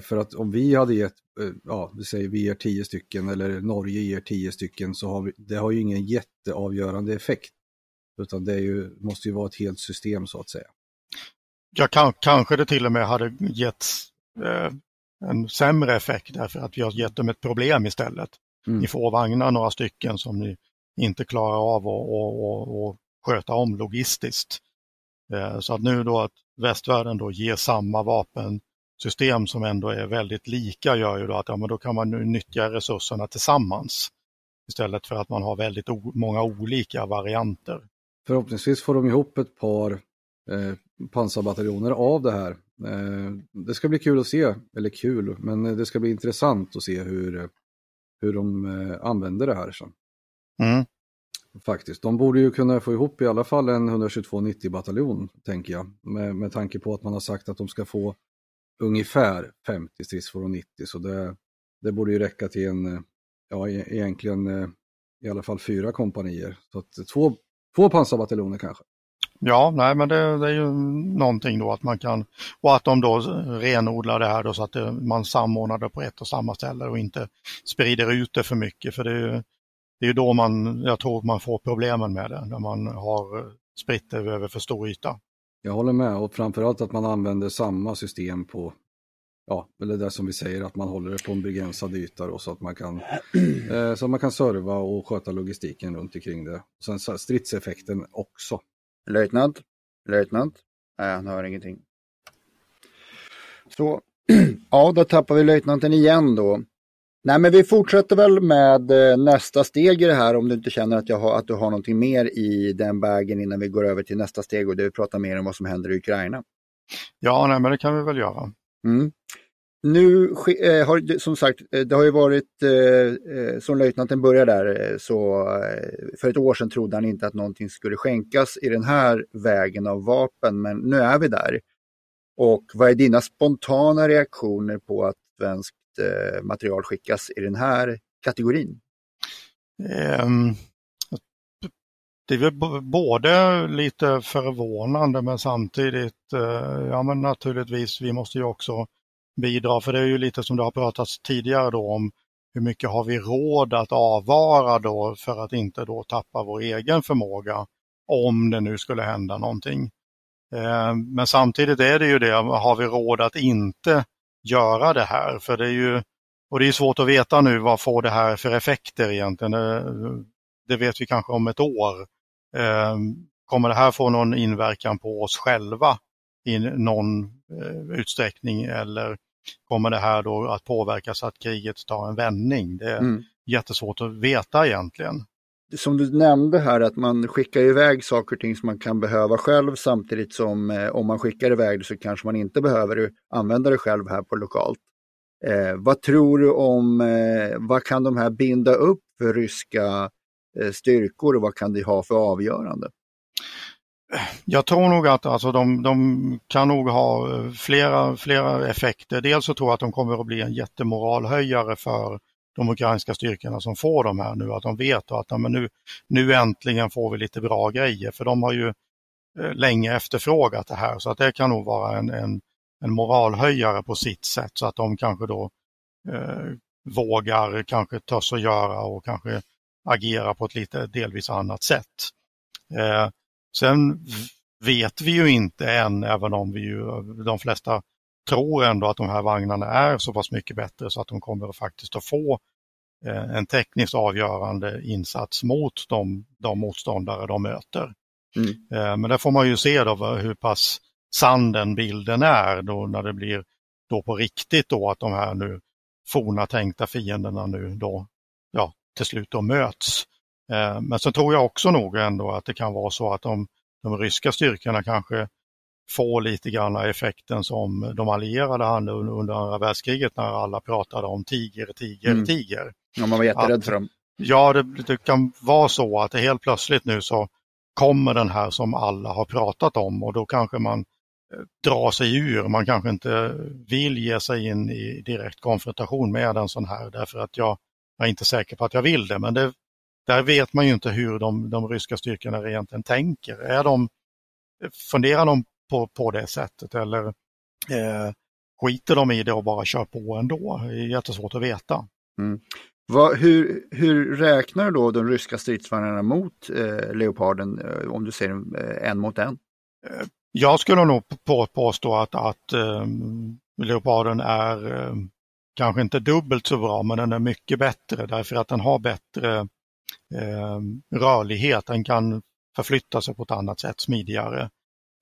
S3: För att om vi hade gett, eh, ja, vi säger vi ger tio stycken eller Norge ger tio stycken så har vi, det har ju ingen jätteavgörande effekt. Utan det ju, måste ju vara ett helt system så att säga.
S4: Ja, kan, kanske det till och med hade gett eh, en sämre effekt därför att vi har gett dem ett problem istället. Mm. Ni får vagnar några stycken som ni inte klarar av att sköta om logistiskt. Eh, så att nu då att västvärlden då ger samma vapensystem som ändå är väldigt lika gör ju då att ja, men då kan man nu nyttja resurserna tillsammans istället för att man har väldigt många olika varianter.
S3: Förhoppningsvis får de ihop ett par eh, pansarbataljoner av det här. Eh, det ska bli kul att se, eller kul, men det ska bli intressant att se hur, hur de eh, använder det här sen. Mm. Faktiskt, de borde ju kunna få ihop i alla fall en 122-90-bataljon, tänker jag. Med, med tanke på att man har sagt att de ska få ungefär 50 stridsfordon 90, så det, det borde ju räcka till en, ja e, egentligen eh, i alla fall fyra kompanier. Så att två, två pansarbataljoner kanske.
S4: Ja, nej men det, det, är ju någonting då att man kan, och att de då renodlar det här då så att det, man samordnar det på ett och samma ställe och inte sprider ut det för mycket. För det är ju det är då man, jag tror man får problemen med det, när man har spritt det över för stor yta.
S3: Jag håller med och framförallt att man använder samma system på, ja, eller det som vi säger, att man håller det på en begränsad yta då, så att man kan, eh, så att man kan serva och sköta logistiken runt omkring det. Sen stridseffekten också.
S2: Löjtnant? Löjtnant? Nej, han hör ingenting. Så, ja, då tappar vi löjtnanten igen då. Nej, men vi fortsätter väl med eh, nästa steg i det här om du inte känner att, jag har, att du har någonting mer i den vägen innan vi går över till nästa steg och det vi pratar mer om vad som händer i Ukraina.
S4: Ja, nej, men det kan vi väl göra.
S2: Mm. Nu eh, har som sagt, eh, det har ju varit, som löjtnanten började där, så för ett år sedan trodde han inte att någonting skulle skänkas i den här vägen av vapen, men nu är vi där. Och vad är dina spontana reaktioner på att svensk eh, material skickas i den här kategorin? Um,
S4: det är väl både lite förvånande men samtidigt, eh, ja men naturligtvis, vi måste ju också bidra, för det är ju lite som det har pratats tidigare då om hur mycket har vi råd att avvara då för att inte då tappa vår egen förmåga om det nu skulle hända någonting. Ehm, men samtidigt är det ju det, har vi råd att inte göra det här. För det är ju och det är svårt att veta nu vad får det här för effekter egentligen. Det vet vi kanske om ett år. Ehm, kommer det här få någon inverkan på oss själva i någon eh, utsträckning eller kommer det här då att påverka så att kriget tar en vändning? Det är mm. jättesvårt att veta egentligen.
S2: Som du nämnde här att man skickar iväg saker och ting som man kan behöva själv samtidigt som eh, om man skickar iväg det så kanske man inte behöver använda det själv här på lokalt. Eh, vad tror du om, eh, vad kan de här binda upp för ryska eh, styrkor och vad kan det ha för avgörande?
S4: Jag tror nog att alltså, de, de kan nog ha eh, flera, flera effekter. Dels så tror jag att de kommer att bli en jättemoralhöjare för de ukrainska styrkorna som får de här nu, att de vet att men nu, nu äntligen får vi lite bra grejer, för de har ju eh, länge efterfrågat det här, så att det kan nog vara en, en, en moralhöjare på sitt sätt, så att de kanske då eh, vågar kanske törs att göra och kanske agera på ett lite delvis annat sätt. Eh, sen vet vi ju inte än, även om vi ju, de flesta tror ändå att de här vagnarna är så pass mycket bättre så att de kommer faktiskt att få eh, en tekniskt avgörande insats mot de, de motståndare de möter. Mm. Eh, men det får man ju se då hur pass sann den bilden är då när det blir då på riktigt då att de här nu forna tänkta fienderna nu då ja, till slut då möts. Eh, men sen tror jag också nog ändå att det kan vara så att de, de ryska styrkorna kanske får lite grann effekten som de allierade hade under andra världskriget när alla pratade om tiger, tiger, mm. tiger.
S2: Ja, man var jätterädd för dem.
S4: Ja, det, det, kan vara så att det helt plötsligt nu så kommer den här som alla har pratat om och då kanske man eh, drar sig ur. Man kanske inte vill ge sig in i direkt konfrontation med en sån här därför att jag är inte säker på att jag vill det. Men det, där vet man ju inte hur de, de ryska styrkorna egentligen tänker. Är de, funderar de på, på det sättet eller eh, skiter de i det och bara kör på ändå? Det är jättesvårt att veta.
S2: Mm. Vad, hur, hur räknar då de ryska stridsvagnarna mot eh, Leoparden eh, om du ser eh, en mot en?
S4: Eh, jag skulle nog på, påstå att, att eh, Leoparden är kanske inte dubbelt så bra, men den är mycket bättre därför att den har bättre rörlighet. Den kan förflytta sig på ett annat sätt, smidigare.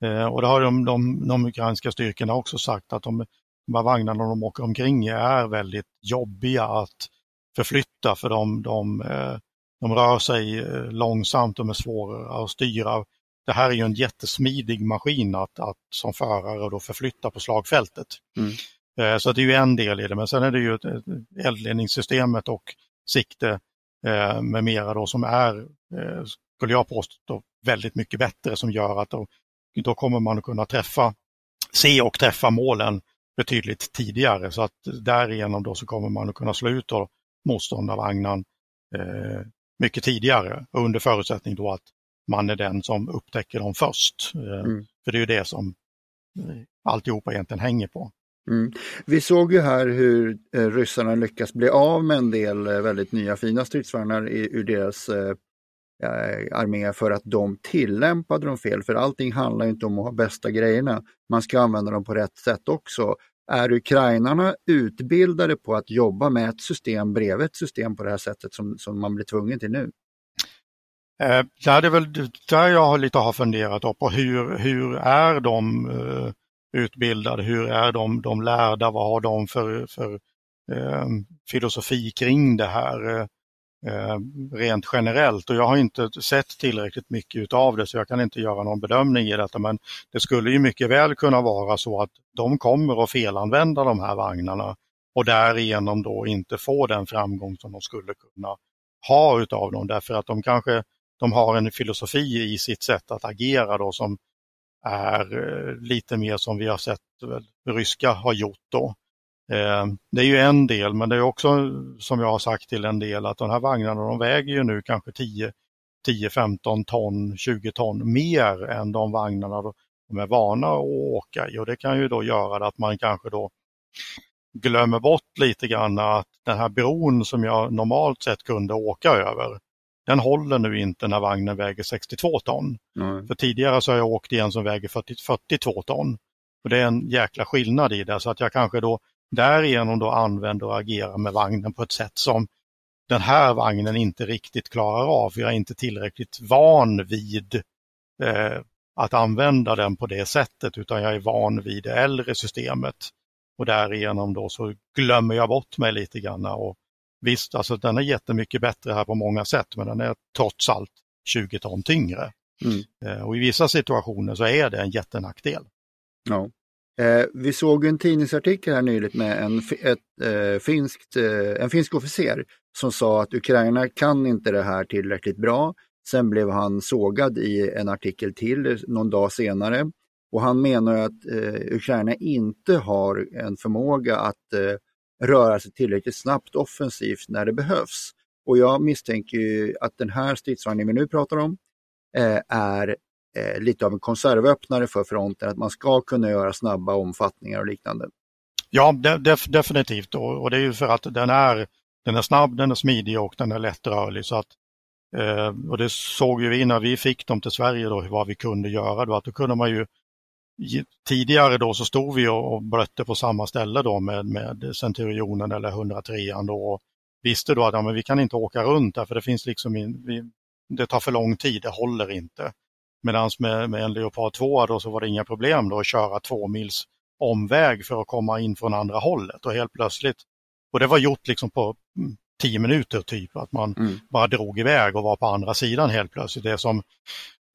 S4: Eh, och det har de, de, de ukrainska styrkorna också sagt att de, de här vagnarna de åker omkring i är väldigt jobbiga att förflytta för de, de, eh, de rör sig eh, långsamt och är svårare att styra. Det här är ju en jättesmidig maskin att, att som förare då förflytta på slagfältet. Mm. Så det är ju en del i det, men sen är det ju eldledningssystemet och sikte med mera då som är, skulle jag påstå, väldigt mycket bättre som gör att då kommer man att kunna träffa, se och träffa målen betydligt tidigare så att därigenom då så kommer man att kunna slå ut motståndarvagnen eh, mycket tidigare under förutsättning då att man är den som upptäcker dem först. Mm. För det är ju det som alltihopa egentligen hänger på.
S2: Mm. Vi såg ju här hur eh, ryssarna lyckas bli av med en del eh, väldigt nya fina stridsvagnar i, ur deras eh, eh, Eh, armé för att de tillämpade dem fel. För allting handlar inte om att ha bästa grejerna. Man ska använda dem på rätt sätt också. Är ukrainarna utbildade på att jobba med ett system bredvid ett system på det här sättet som, som man blir tvungen till nu?
S4: Eh, det är väl där jag lite har funderat på hur, hur är de eh, utbildade? Hur är de, de lärda? Vad har de för, för eh, filosofi kring det här eh, Eh, rent generellt? Och jag har inte sett tillräckligt mycket av det så jag kan inte göra någon bedömning i detta. Men det skulle ju mycket väl kunna vara så att de kommer att felanvända de här vagnarna och därigenom då inte få den framgång som de skulle kunna ha utav dem därför att de kanske de har en filosofi i sitt sätt att agera då som är eh, lite mer som vi har sett väl, ryska har gjort då. Eh, det är ju en del, men det är också som jag har sagt till en del att de här vagnarna de väger ju nu kanske 10, 10 15 ton, 20 ton mer än de vagnarna de är vana att åka i och det kan ju då göra att man kanske då glömmer bort lite grann att den här bron som jag normalt sett kunde åka över, den håller nu inte när vagnen väger 62 ton. Mm. För tidigare så har jag åkt i en som väger 40, 42 ton. Och det är en jäkla skillnad i det så att jag kanske då därigenom då använder och agerar med vagnen på ett sätt som den här vagnen inte riktigt klarar av. Jag är inte tillräckligt van vid eh, att använda den på det sättet utan jag är van vid det äldre systemet. Och därigenom då så glömmer jag bort mig lite grann och Visst, alltså den är jättemycket bättre här på många sätt, men den är trots allt 20 ton tyngre. Mm. Eh, och i vissa situationer så är det en jättenackdel.
S2: Ja. Eh, vi såg en tidningsartikel här nyligen med en, ett, eh, finskt, eh, en finsk officer som sa att Ukraina kan inte det här tillräckligt bra. Sen blev han sågad i en artikel till någon dag senare. Och han menar att eh, Ukraina inte har en förmåga att eh, röra sig tillräckligt snabbt offensivt när det behövs. Och jag misstänker att den här stridsvagnen vi nu pratar om eh, är eh, lite av en konservöppnare för fronten, att man ska kunna göra snabba omfattningar och liknande.
S4: Ja, def definitivt och, och, det är ju för att den är, den är snabb, den är smidig och den är lättrörlig. Så att, eh, och det såg ju vi när vi fick dem till Sverige då, vad vi kunde göra. Då, att då kunde man ju Tidigare då så stod vi och blötte på samma ställe då med, med Centurionen eller 103 då och visste då att ja, men vi kan inte åka runt där för det finns liksom in, vi, det tar för lång tid, det håller inte. Medan med, med en Leopard 2 då så var det inga problem då att köra två mils omväg för att komma in från andra hållet och helt plötsligt, och det var gjort liksom på mm, tio minuter typ, att man mm. bara drog iväg och var på andra sidan helt plötsligt. Det som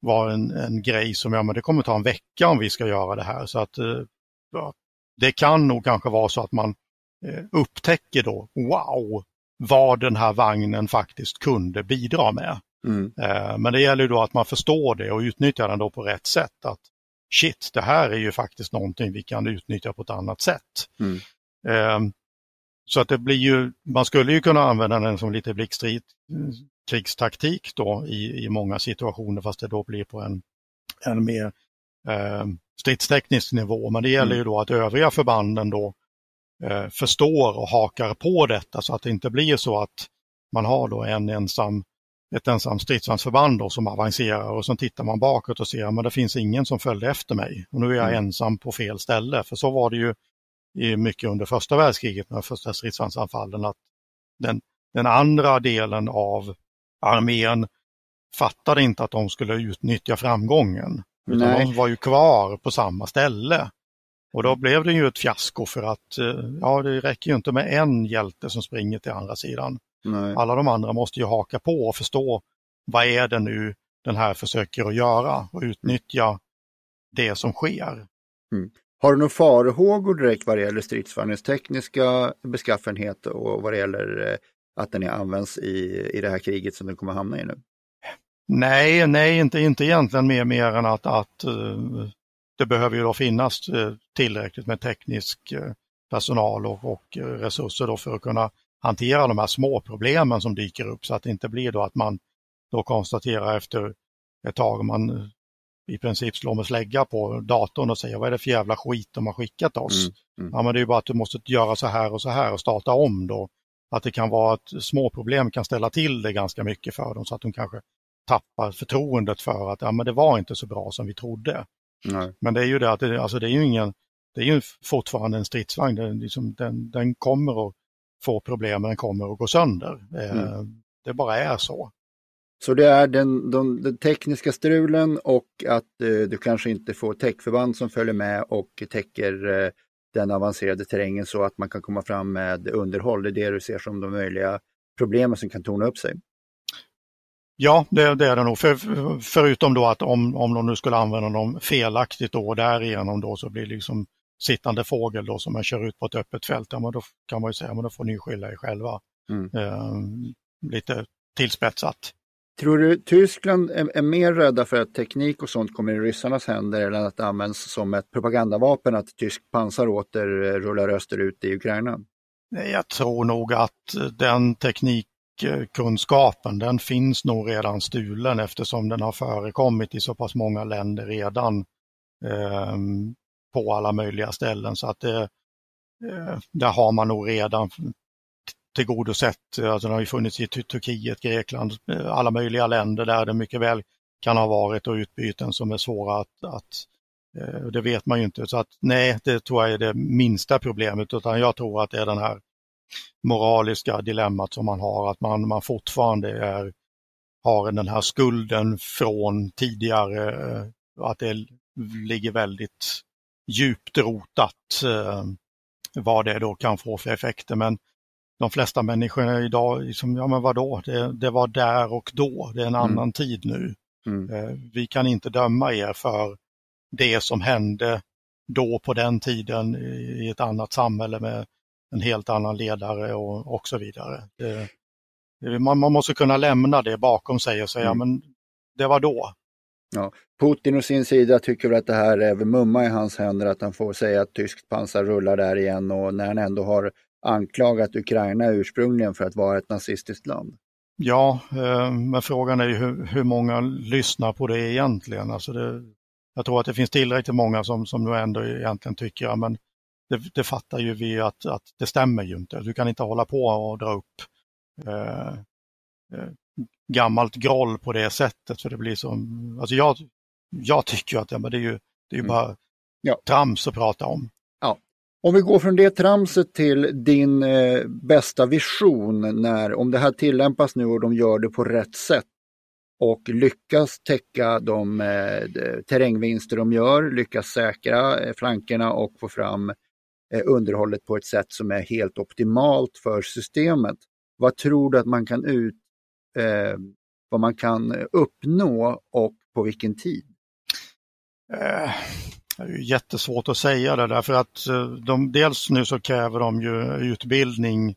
S4: var en, en grej som, ja men det kommer ta en vecka om vi ska göra det här. Så att eh, ja, det kan nog kanske vara så att man eh, upptäcker då, wow, vad den här vagnen faktiskt kunde bidra med. Mm. Eh, men det gäller då att man förstår det och utnyttjar den då på rätt sätt. Att shit, det här är ju faktiskt någonting vi kan utnyttja på ett annat sätt. Mm. Eh, så att det blir ju, man skulle ju kunna använda den som lite blixtkrigstatik då i, i många situationer fast det då blir på en, en mer eh, stridsteknisk nivå. Men det gäller mm. ju då att övriga förbanden då eh, förstår och hakar på detta så att det inte blir så att man har då en ensam ett ensamt stridsvagnsförband som avancerar och så tittar man bakåt och ser att det finns ingen som följde efter mig. Och nu är jag mm. ensam på fel ställe. För så var det ju i mycket under första världskriget med första stridsvagnsanfallen att den, den andra delen av armén fattade inte att de skulle utnyttja framgången. Utan Nej. de var ju kvar på samma ställe. Och då blev det ju ett fiasko för att eh, ja, det räcker ju inte med en hjälte som springer till andra sidan. Nej. Alla de andra måste ju haka på och förstå vad är det nu den här försöker att göra och utnyttja det som sker.
S2: Mm. Har du några farhågor direkt vad det gäller stridsvagnens tekniska beskaffenhet och vad det gäller eh, att den används i, i det här kriget som den kommer hamna i nu?
S4: Nej, nej inte, inte egentligen mer, mer än att, att uh, det behöver ju då finnas uh, tillräckligt med teknisk personal och, och resurser då för att kunna hantera de här små problemen som dyker upp så att det inte blir då att man då konstaterar efter ett tag, man i princip slår med slägga på datorn och säger vad är det för jävla skit de har skickat oss? Mm, mm. Ja men det är ju bara att du måste göra så här och så här och starta om då. Att det kan vara att små problem kan ställa till det ganska mycket för dem så att de kanske tappar förtroendet för att ja, men det var inte så bra som vi trodde. Nej. Men det är ju det att det, alltså det är ju ingen, det är ju fortfarande en stridsvagn, den, liksom, den, den kommer att få problem, den kommer att gå sönder. Eh, mm. Det bara är så.
S2: Så det är den, den, den tekniska strulen och att eh, du kanske inte får täckförband som följer med och täcker eh, den avancerade terrängen så att man kan komma fram med underhåll. Det är det du ser som de möjliga problemen som kan torna upp sig.
S4: Ja, det, det är det nog. För, förutom då att om, om de nu skulle använda dem felaktigt då och därigenom då så blir det liksom sittande fågel då som man kör ut på ett öppet fält. Ja, men då kan man ju säga, men då får ni skylla er själva. Mm. Eh, lite tillspetsat.
S2: Tror du Tyskland är, är, mer rädda för att teknik och sånt kommer i ryssarnas händer eller att det används som ett propagandavapen att tysk pansar åter rullar österut i Ukraina?
S4: Jag tror nog att den teknikkunskapen den finns nog redan stulen eftersom den har förekommit i så pass många länder redan eh, på alla möjliga ställen. Så att det, där har man nog redan tillgodosett. Alltså den har ju funnits i Turkiet, Grekland, eh, alla möjliga länder där det mycket väl kan ha varit och utbyten som är svåra att, att det vet man ju inte. Så att nej, det tror jag är det minsta problemet utan jag tror att det är den här moraliska dilemmat som man har, att man, man fortfarande är, har den här skulden från tidigare, att det ligger väldigt djupt rotat vad det då kan få för effekter. Men de flesta människorna idag, liksom, ja men vadå, det, det var där och då, det är en mm. annan tid nu. Mm. Eh, vi kan inte döma er för det som hände då på den tiden i ett annat samhälle med en helt annan ledare och, och så vidare. Det, man, man, måste kunna lämna det bakom sig och säga, mm. men det var då.
S2: Ja. Putin å sin sida tycker väl att det här är mumma i hans händer, att han får säga att tyskt pansar rullar där igen och när han ändå har anklagat Ukraina ursprungligen för att vara ett nazistiskt land.
S4: Ja, eh, men frågan är ju hur, hur, många lyssnar på det egentligen. Alltså det, jag tror att det finns tillräckligt många som, som nu ändå egentligen tycker, ja, men det, det fattar ju vi att, att det stämmer ju inte. Du kan inte hålla på och dra upp eh, eh gammalt groll på det sättet. För det blir som, alltså jag, jag tycker att ja, men det är ju, det är ju mm. bara ja. trams att prata om.
S2: Ja. Om vi går från det tramset till din eh, bästa vision, när, om det här tillämpas nu och de gör det på rätt sätt och lyckas täcka de eh, terrängvinster de gör, lyckas säkra eh, flankerna och få fram eh, underhållet på ett sätt som är helt optimalt för systemet. Vad tror du att man kan ut, eh, vad man kan eh, uppnå och på vilken tid?
S4: Eh, det är jättesvårt att säga det därför att eh, de, dels nu så kräver de ju utbildning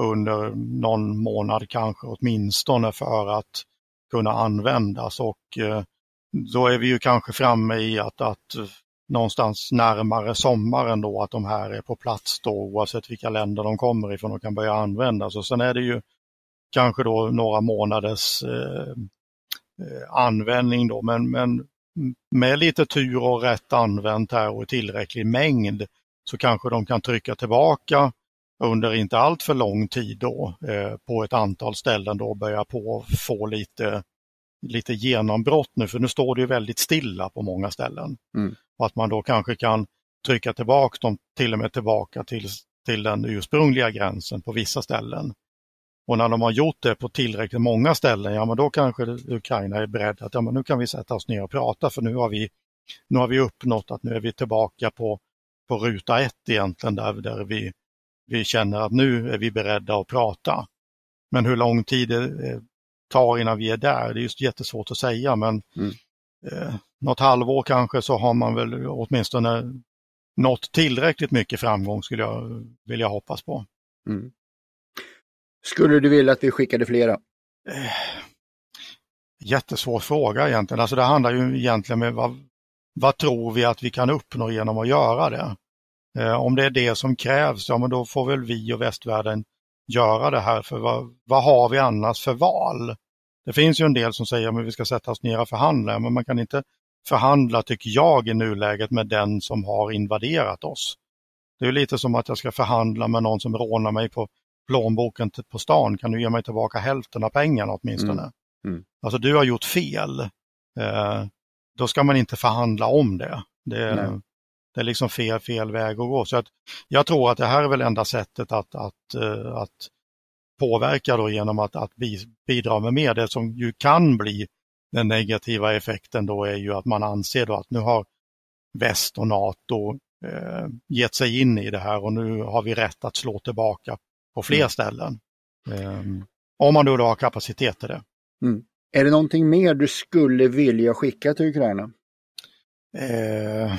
S4: under någon månad kanske åtminstone för att kunna användas och eh, då är vi ju kanske framme i att, att någonstans närmare sommaren då att de här är på plats då oavsett vilka länder de kommer ifrån och kan börja användas. Och sen är det ju kanske då några månaders eh, eh, användning då, men, men med lite tur och rätt använt här och tillräcklig mängd så kanske de kan trycka tillbaka under inte allt för lång tid då eh, på ett antal ställen då börja på få lite, lite genombrott nu, för nu står det ju väldigt stilla på många ställen. Mm. Och att man då kanske kan trycka tillbaka dem till och med tillbaka till, till den ursprungliga gränsen på vissa ställen. Och när de har gjort det på tillräckligt många ställen, ja men då kanske Ukraina är beredd att ja, men nu kan vi sätta oss ner och prata för nu har vi, nu har vi uppnått att nu är vi tillbaka på, på ruta ett egentligen där, där vi, vi känner att nu är vi beredda att prata. Men hur lång tid det tar innan vi är där, det är just jättesvårt att säga men mm. eh, något halvår kanske så har man väl åtminstone nått tillräckligt mycket framgång skulle jag vilja hoppas på. Mm.
S2: Skulle du vilja att vi skickade flera?
S4: Eh, jättesvår fråga egentligen. Alltså det handlar ju egentligen om vad, vad tror vi att vi kan uppnå genom att göra det? Eh, om det är det som krävs, ja men då får väl vi och västvärlden göra det här. För vad, vad har vi annars för val? Det finns ju en del som säger att vi ska sätta oss ner och förhandla, men man kan inte förhandla, tycker jag, i nuläget med den som har invaderat oss. Det är lite som att jag ska förhandla med någon som rånar mig på plånboken på stan, kan du ge mig tillbaka hälften av pengarna åtminstone? Mm. Mm. Alltså du har gjort fel. Eh, då ska man inte förhandla om det. Det, det är liksom fel, fel väg att gå. Så att jag tror att det här är väl enda sättet att, att, uh, att påverka då genom att, att bidra med mer. Det som ju kan bli den negativa effekten då är ju att man anser då att nu har väst och NATO eh, gett sig in i det här och nu har vi rätt att slå tillbaka på fler mm. ställen. Um, om man då, då har kapacitet till det.
S2: Mm. Är det någonting mer du skulle vilja skicka till Ukraina?
S4: Eh,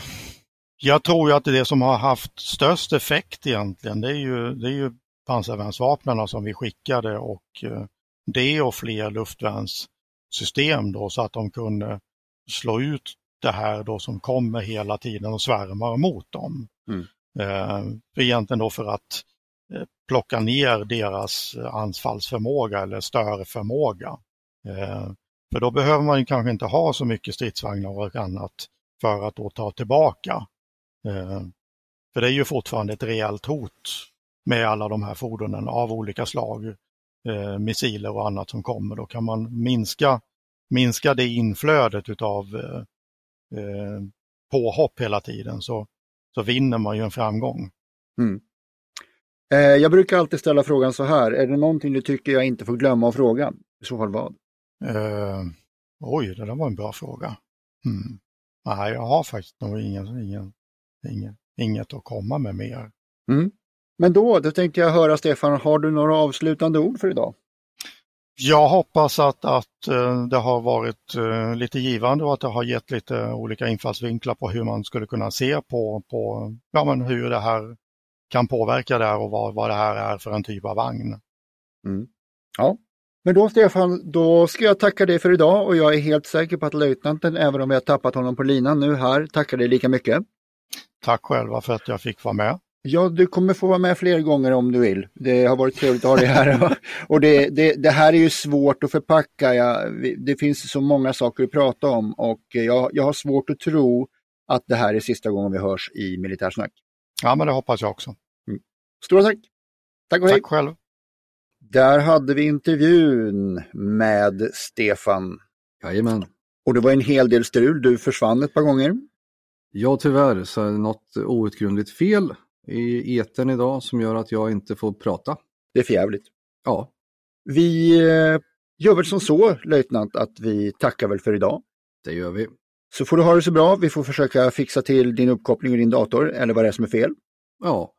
S4: jag tror ju att det som har haft störst effekt egentligen, det är ju, det är ju pansarvärnsvapnen som vi skickade och eh, det och fler luftvärnssystem då så att de kunde slå ut det här då som kommer hela tiden och svärmar mot dem. Mm. Eh, egentligen då för att Eh, plocka ner deras anfallsförmåga eller störförmåga. Eh, för då behöver man kanske inte ha så mycket stridsvagnar och annat för att då ta tillbaka. Eh, för det är ju fortfarande ett rejält hot med alla de här fordonen av olika slag, missiler och annat som kommer. Då kan man minska, minska det inflödet utav påhopp hela tiden så, så vinner man ju en framgång. Mm.
S2: Eh, jag brukar alltid ställa frågan så här, är det någonting du tycker jag inte får glömma av frågan? I så fall vad?
S4: Uh, oj, det där var en bra fråga. Hmm. Nej, jag har faktiskt nog ingen, ingen, ingen, inget att komma med mer.
S2: Mm. Men då, då tänkte jag höra Stefan, har du några avslutande ord för idag?
S4: Jag hoppas att, att uh, det har varit lite givande och att det har gett lite olika infallsvinklar på hur man skulle kunna se på, på ja, men hur det här kan påverka det här och vad, vad det här är för en typ av vagn.
S2: Mm. Ja, Men då Stefan, då ska jag tacka dig för idag och jag är helt säker på att löjtnanten, även om vi har tappat honom på linan nu här, tackar dig lika mycket.
S4: Tack själva för att jag fick vara med.
S2: Ja, du kommer få vara med fler gånger om du vill. Det har varit trevligt att ha dig här. Och det, det, det här är ju svårt att förpacka. Ja, det finns så många saker att prata om och jag, jag har svårt att tro att det här är sista gången vi hörs i Militärsnack.
S4: Ja, men det hoppas jag också.
S2: Mm. Stora tack! Tack och hej!
S4: Tack själv!
S2: Där hade vi intervjun med Stefan.
S3: Jajamän.
S2: Och det var en hel del strul. Du försvann ett par gånger.
S3: Ja, tyvärr så är det något outgrundligt fel i eten idag som gör att jag inte får prata.
S2: Det är förjävligt.
S3: Ja.
S2: Vi eh, gör väl som så, löjtnant, att vi tackar väl för idag.
S3: Det gör vi.
S2: Så får du ha det så bra. Vi får försöka fixa till din uppkoppling och din dator eller vad det är som är fel.
S3: Ja.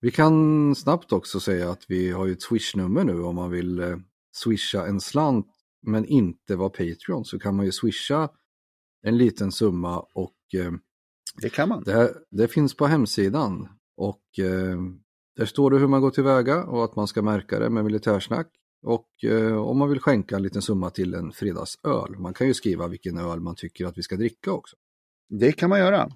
S3: Vi kan snabbt också säga att vi har ju ett swish-nummer nu om man vill eh, swisha en slant men inte vara Patreon så kan man ju swisha en liten summa och eh,
S2: det kan man.
S3: Det, det finns på hemsidan och eh, där står det hur man går tillväga och att man ska märka det med militärsnack. Och eh, om man vill skänka en liten summa till en fredagsöl. Man kan ju skriva vilken öl man tycker att vi ska dricka också.
S2: Det kan man göra.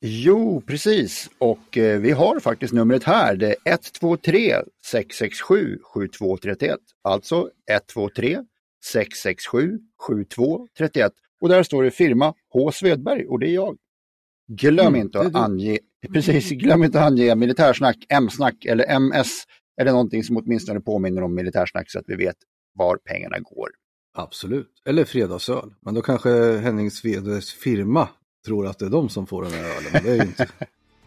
S2: Jo, precis. Och eh, vi har faktiskt numret här. Det är 123 667 7231. Alltså 123 667 7231. Och där står det firma H. Svedberg och det är jag. Glöm mm, inte att ange, precis, glöm inte att ange militärsnack, M-snack eller MS eller någonting som åtminstone påminner om militärsnack så att vi vet var pengarna går.
S3: Absolut, eller fredagsöl. Men då kanske Henning Svedes firma tror att det är de som får den här ölen, men det är ju inte.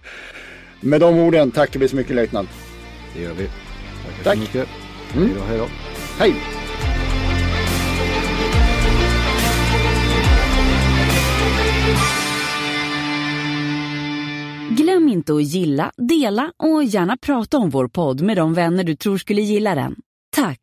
S2: Med de orden tackar vi så mycket löjtnant.
S3: Det gör vi.
S2: Tackar Tack.
S3: så mycket. Mm. Hej då, hej då.
S2: Hej!
S1: Glöm inte att gilla, dela och gärna prata om vår podd med de vänner du tror skulle gilla den. Tack!